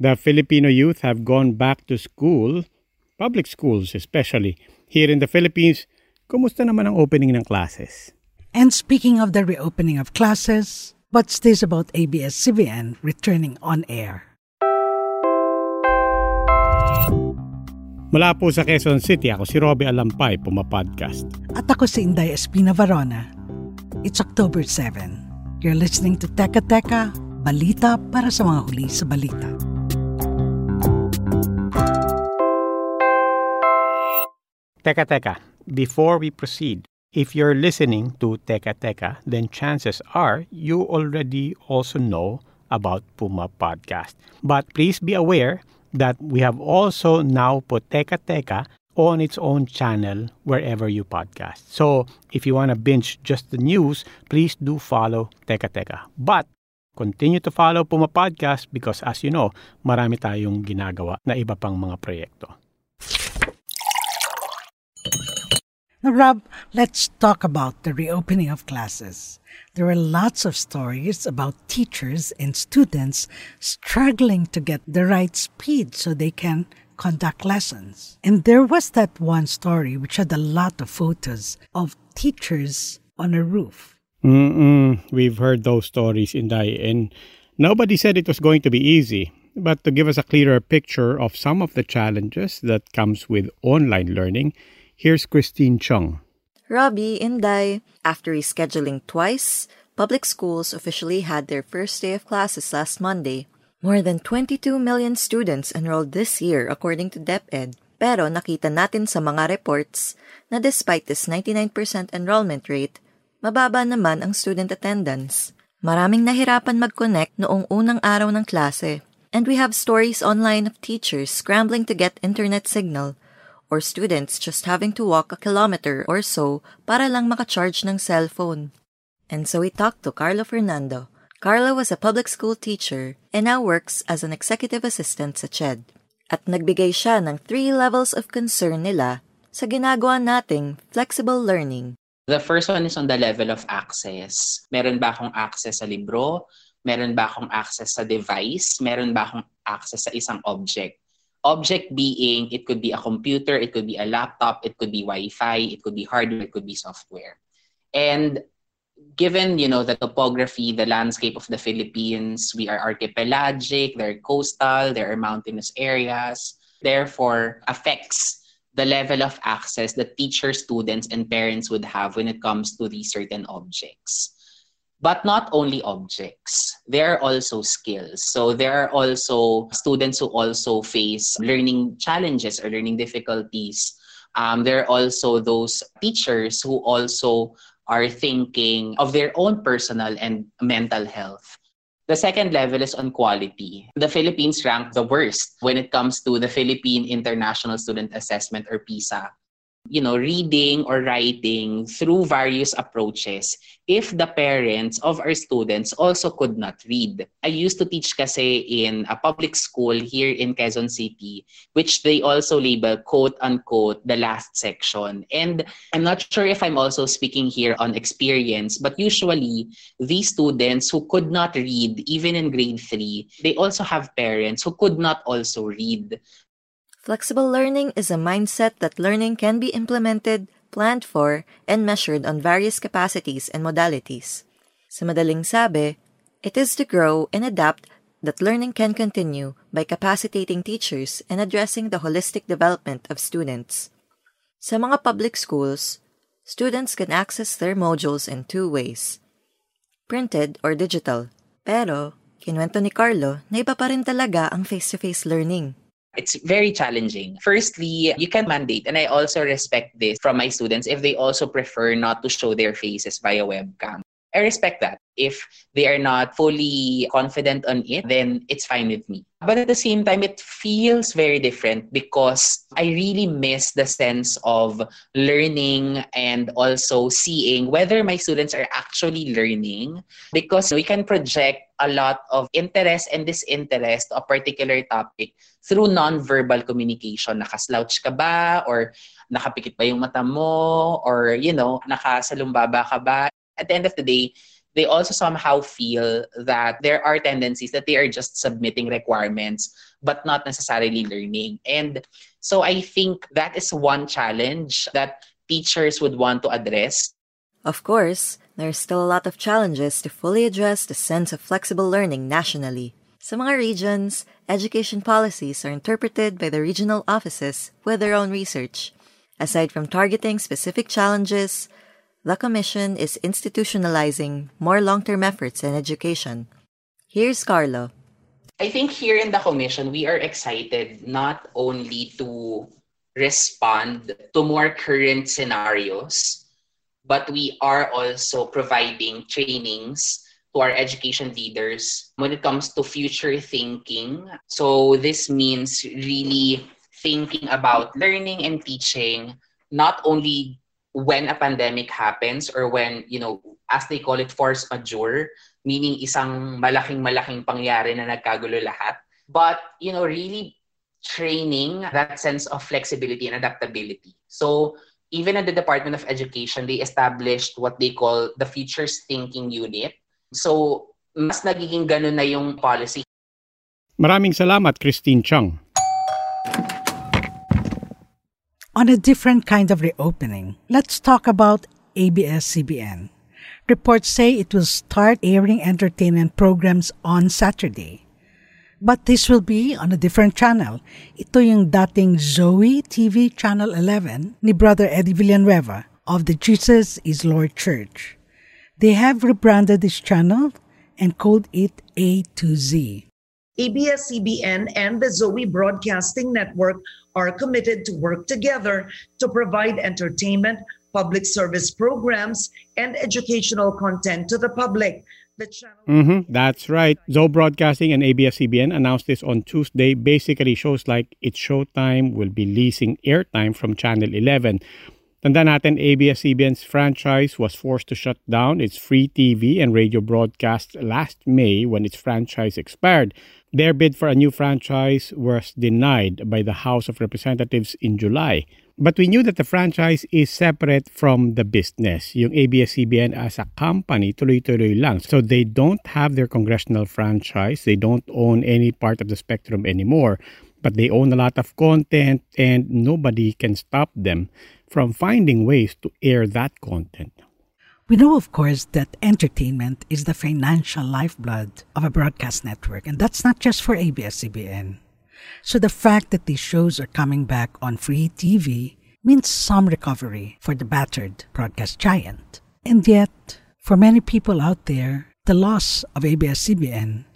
The Filipino youth have gone back to school, public schools especially. Here in the Philippines, kumusta naman ang opening ng classes? And speaking of the reopening of classes, what's this about ABS-CBN returning on air? Mula po sa Quezon City, ako si Robbie Alampay, Puma-podcast. At ako si Inday Espina Varona. It's October 7. You're listening to Teka Teka, balita para sa mga huli sa balita. Teka Teka, before we proceed, if you're listening to Teka Teka, then chances are you already also know about Puma Podcast. But please be aware that we have also now put Teka Teka on its own channel wherever you podcast. So if you want to binge just the news, please do follow Teka Teka. But continue to follow Puma Podcast because as you know, marami tayong ginagawa na iba pang mga proyekto. Now, Rob, let's talk about the reopening of classes. There are lots of stories about teachers and students struggling to get the right speed so they can conduct lessons. And there was that one story which had a lot of photos of teachers on a roof. Mm-mm. We've heard those stories Inday, and nobody said it was going to be easy. But to give us a clearer picture of some of the challenges that comes with online learning, here's Christine Chung. Robbie, Inday, after rescheduling twice, public schools officially had their first day of classes last Monday. More than 22 million students enrolled this year according to DepEd. Pero nakita natin sa mga reports na despite this 99% enrollment rate, mababa naman ang student attendance. Maraming nahirapan mag-connect noong unang araw ng klase. And we have stories online of teachers scrambling to get internet signal or students just having to walk a kilometer or so para lang makacharge ng cellphone. And so we talked to Carlo Fernando. Carlo was a public school teacher and now works as an executive assistant sa CHED. At nagbigay siya ng three levels of concern nila sa ginagawa nating flexible learning. The first one is on the level of access. Meron ba akong access sa libro? Meron ba akong access sa device? Meron ba akong access sa isang object? Object being, it could be a computer, it could be a laptop, it could be Wi-Fi, it could be hardware, it could be software. And given, you know, the topography, the landscape of the Philippines, we are archipelagic, there are coastal, there are mountainous areas, therefore affects the level of access that teachers, students, and parents would have when it comes to these certain objects. But not only objects, there are also skills. So there are also students who also face learning challenges or learning difficulties. Um, there are also those teachers who also are thinking of their own personal and mental health. The second level is on quality. The Philippines rank the worst when it comes to the Philippine International Student Assessment or PISA you know, reading or writing through various approaches if the parents of our students also could not read. I used to teach kasi in a public school here in Quezon City, which they also label quote unquote the last section. And I'm not sure if I'm also speaking here on experience, but usually these students who could not read, even in grade three, they also have parents who could not also read. Flexible learning is a mindset that learning can be implemented, planned for, and measured on various capacities and modalities. Sa madaling sabi, it is to grow and adapt that learning can continue by capacitating teachers and addressing the holistic development of students. Sa mga public schools, students can access their modules in two ways, printed or digital. Pero, kinwento ni Carlo na iba pa rin talaga ang face-to-face learning. It's very challenging. Firstly, you can mandate, and I also respect this from my students if they also prefer not to show their faces via webcam. I respect that. If they are not fully confident on it, then it's fine with me. But at the same time, it feels very different because I really miss the sense of learning and also seeing whether my students are actually learning because we can project a lot of interest and disinterest to a particular topic through non-verbal communication. Nakaslouch ka ba? Or nakapikit ba yung mata mo? Or, you know, nakasalumbaba ka ba? At the end of the day, they also somehow feel that there are tendencies that they are just submitting requirements but not necessarily learning. And so I think that is one challenge that teachers would want to address. Of course, there's still a lot of challenges to fully address the sense of flexible learning nationally. Some mga regions, education policies are interpreted by the regional offices with their own research. Aside from targeting specific challenges, the Commission is institutionalizing more long term efforts in education. Here's Carlo. I think here in the Commission, we are excited not only to respond to more current scenarios, but we are also providing trainings to our education leaders when it comes to future thinking. So, this means really thinking about learning and teaching not only when a pandemic happens or when, you know, as they call it, force majeure, meaning isang malaking-malaking pangyari na nagkagulo lahat. But, you know, really training that sense of flexibility and adaptability. So, even at the Department of Education, they established what they call the Futures Thinking Unit. So, mas nagiging ganun na yung policy. Maraming salamat, Christine Chung. On a different kind of reopening, let's talk about ABS-CBN. Reports say it will start airing entertainment programs on Saturday. But this will be on a different channel. Ito yung dating Zoe TV Channel 11 ni Brother Eddie Villanueva of the Jesus is Lord Church. They have rebranded this channel and called it A to Z. ABS-CBN and the Zoe Broadcasting Network are committed to work together to provide entertainment, public service programs, and educational content to the public. The channel- Mm-hmm, that's right. Zoe Broadcasting and ABS-CBN announced this on Tuesday. Basically, shows like It's Showtime will be leasing airtime from Channel 11. Tanda natin, ABS-CBN's franchise was forced to shut down its free TV and radio broadcast last May when its franchise expired. Their bid for a new franchise was denied by the House of Representatives in July. But we knew that the franchise is separate from the business. Yung ABS-CBN as a company, tuloy-tuloy lang. So they don't have their congressional franchise. They don't own any part of the spectrum anymore. But they own a lot of content and nobody can stop them from finding ways to air that content. We know, of course, that entertainment is the financial lifeblood of a broadcast network, and that's not just for ABS-CBN. So the fact that these shows are coming back on free TV means some recovery for the battered broadcast giant. And yet, for many people out there, the loss of ABS-CBN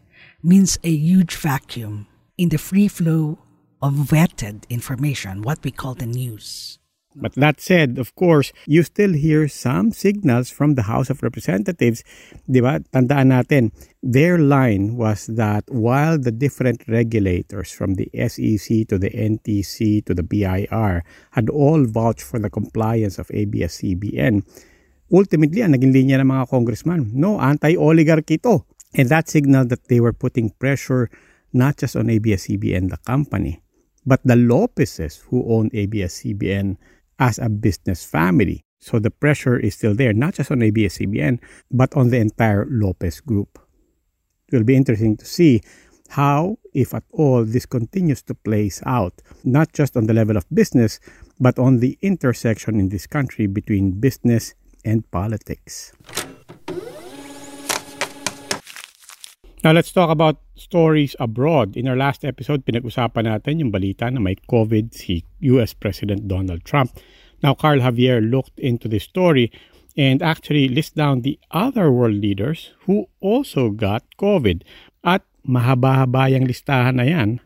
means a huge vacuum in the free flow of vetted information, what we call the news. But that said, of course, you still hear some signals from the House of Representatives. Di ba? Tandaan natin, their line was that while the different regulators from the SEC to the NTC to the BIR had all vouched for the compliance of ABS-CBN, ultimately, ang naging linya ng mga congressman, no, anti-oligarchy ito. And that signaled that they were putting pressure not just on ABS-CBN, the company, but the Lopezes who own ABS-CBN as a business family. So the pressure is still there, not just on ABS-CBN, but on the entire Lopez group. It will be interesting to see how, if at all, this continues to place out, not just on the level of business, but on the intersection in this country between business and politics. Now let's talk about stories abroad. In our last episode, pinag-usapan natin yung balita na may COVID si US President Donald Trump. Now Carl Javier looked into this story and actually list down the other world leaders who also got COVID. At mahaba-haba yung listahan na yan.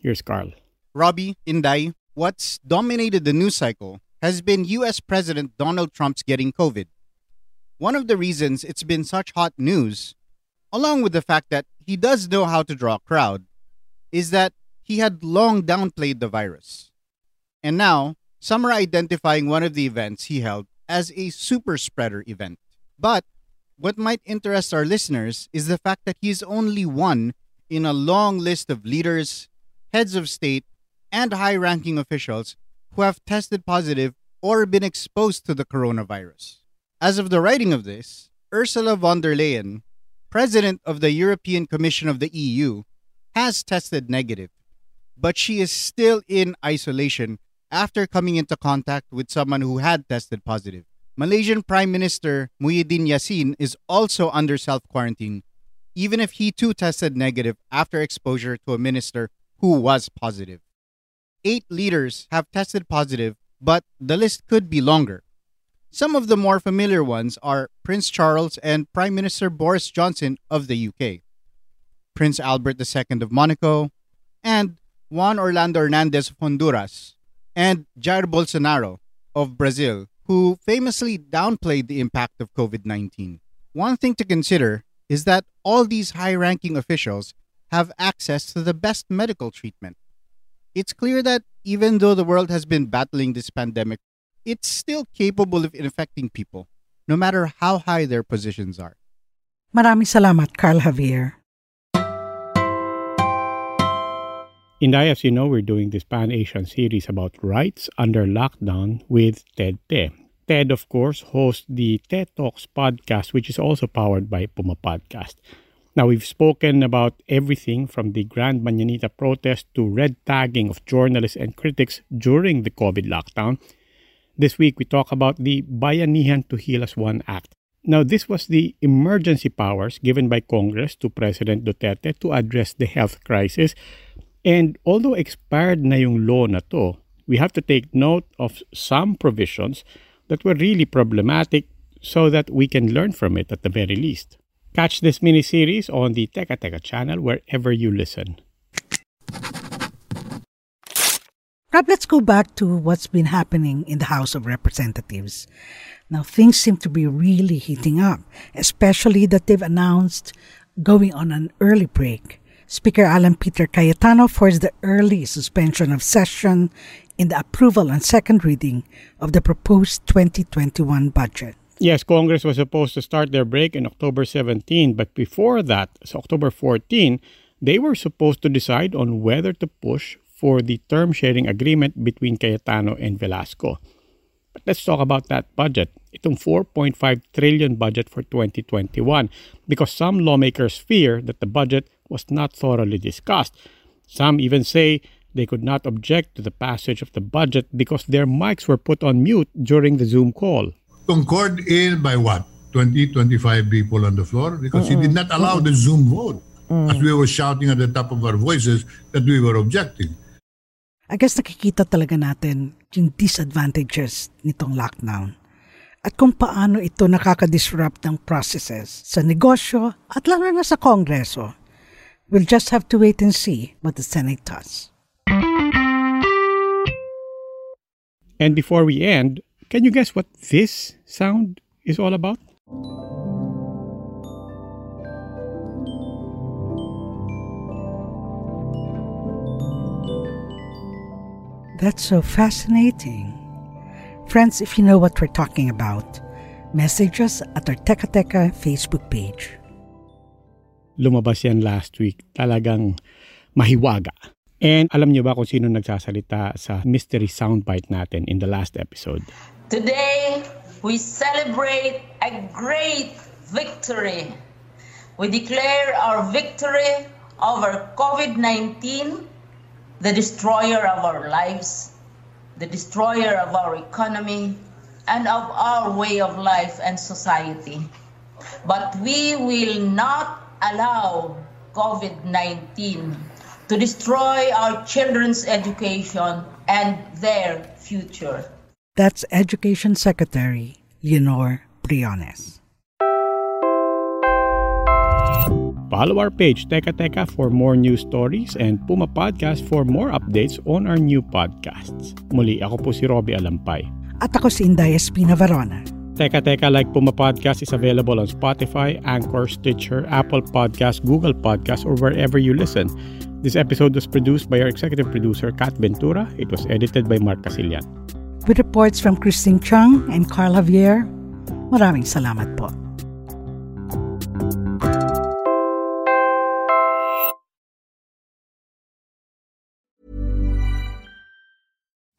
Here's Carl. Robbie, Inday, what's dominated the news cycle has been US President Donald Trump's getting COVID. one of the reasons it's been such hot news, along with the fact that he does know how to draw a crowd, is that he had long downplayed the virus. And now, some are identifying one of the events he held as a super spreader event. But what might interest our listeners is the fact that he's only one in a long list of leaders, heads of state, and high ranking officials who have tested positive or been exposed to the coronavirus. As of the writing of this, Ursula von der Leyen, president of the European Commission of the EU, has tested negative, but she is still in isolation after coming into contact with someone who had tested positive. Malaysian Prime Minister Muhyiddin Yassin is also under self quarantine, even if he too tested negative after exposure to a minister who was positive. Eight leaders have tested positive, but the list could be longer. Some of the more familiar ones are Prince Charles and Prime Minister Boris Johnson of the UK, Prince Albert II of Monaco, and Juan Orlando Hernandez of Honduras, and Jair Bolsonaro of Brazil, who famously downplayed the impact of COVID 19. One thing to consider is that all these high ranking officials have access to the best medical treatment. It's clear that even though the world has been battling this pandemic, it's still capable of infecting people, no matter how high their positions are. Maraming salamat, Carl Javier. Inday, as you know, we're doing this Pan Asian series about rights under lockdown with Ted Te. Ted, of course, hosts the TED Talks podcast, which is also powered by Puma Podcast. Now, we've spoken about everything from the Grand Mañanita protest to red tagging of journalists and critics during the COVID lockdown. This week, we talk about the Bayanihan to Heal as One Act. Now, this was the emergency powers given by Congress to President Duterte to address the health crisis and although expired na yung law na to, we have to take note of some provisions that were really problematic so that we can learn from it at the very least. Catch this mini series on the Teka Teka channel wherever you listen. Rob, let's go back to what's been happening in the House of Representatives. Now, things seem to be really heating up, especially that they've announced going on an early break. Speaker Alan Peter Cayetano forced the early suspension of session in the approval and second reading of the proposed 2021 budget. Yes, Congress was supposed to start their break in October 17, but before that, so October 14, they were supposed to decide on whether to push for the term sharing agreement between Cayetano and Velasco. But let's talk about that budget. Itong 4.5 trillion budget for 2021 because some lawmakers fear that the budget was not thoroughly discussed. Some even say they could not object to the passage of the budget because their mics were put on mute during the Zoom call. Concord in by what? 20, 25 people on the floor because he did not allow the Zoom vote. As we were shouting at the top of our voices that we were objecting. I guess nakikita talaga natin yung disadvantages nitong lockdown at kung paano ito nakaka-disrupt ng processes sa negosyo at lalo na sa kongreso. We'll just have to wait and see what the Senate does. And before we end, can you guess what this sound is all about? That's so fascinating. Friends, if you know what we're talking about, message us at our Teka Teka Facebook page. Lumabas yan last week. Talagang mahiwaga. And alam niyo ba kung sino nagsasalita sa mystery soundbite natin in the last episode? Today, we celebrate a great victory. We declare our victory over COVID 19, the destroyer of our lives, the destroyer of our economy, and of our way of life and society. But we will not allow COVID 19 to destroy our children's education and their future. That's Education Secretary Leonor Briones. Follow our page, Teka Teka, for more news stories and Puma Podcast for more updates on our new podcasts. Muli, ako po si Robbie Alampay. At ako si Inday Espina Varona. Teka Teka Like Puma Podcast is available on Spotify, Anchor, Stitcher, Apple Podcasts, Google Podcasts, or wherever you listen. This episode was produced by our executive producer, Kat Ventura. It was edited by Mark Casilian. With reports from Christine Chung and Carl Javier, maraming salamat po.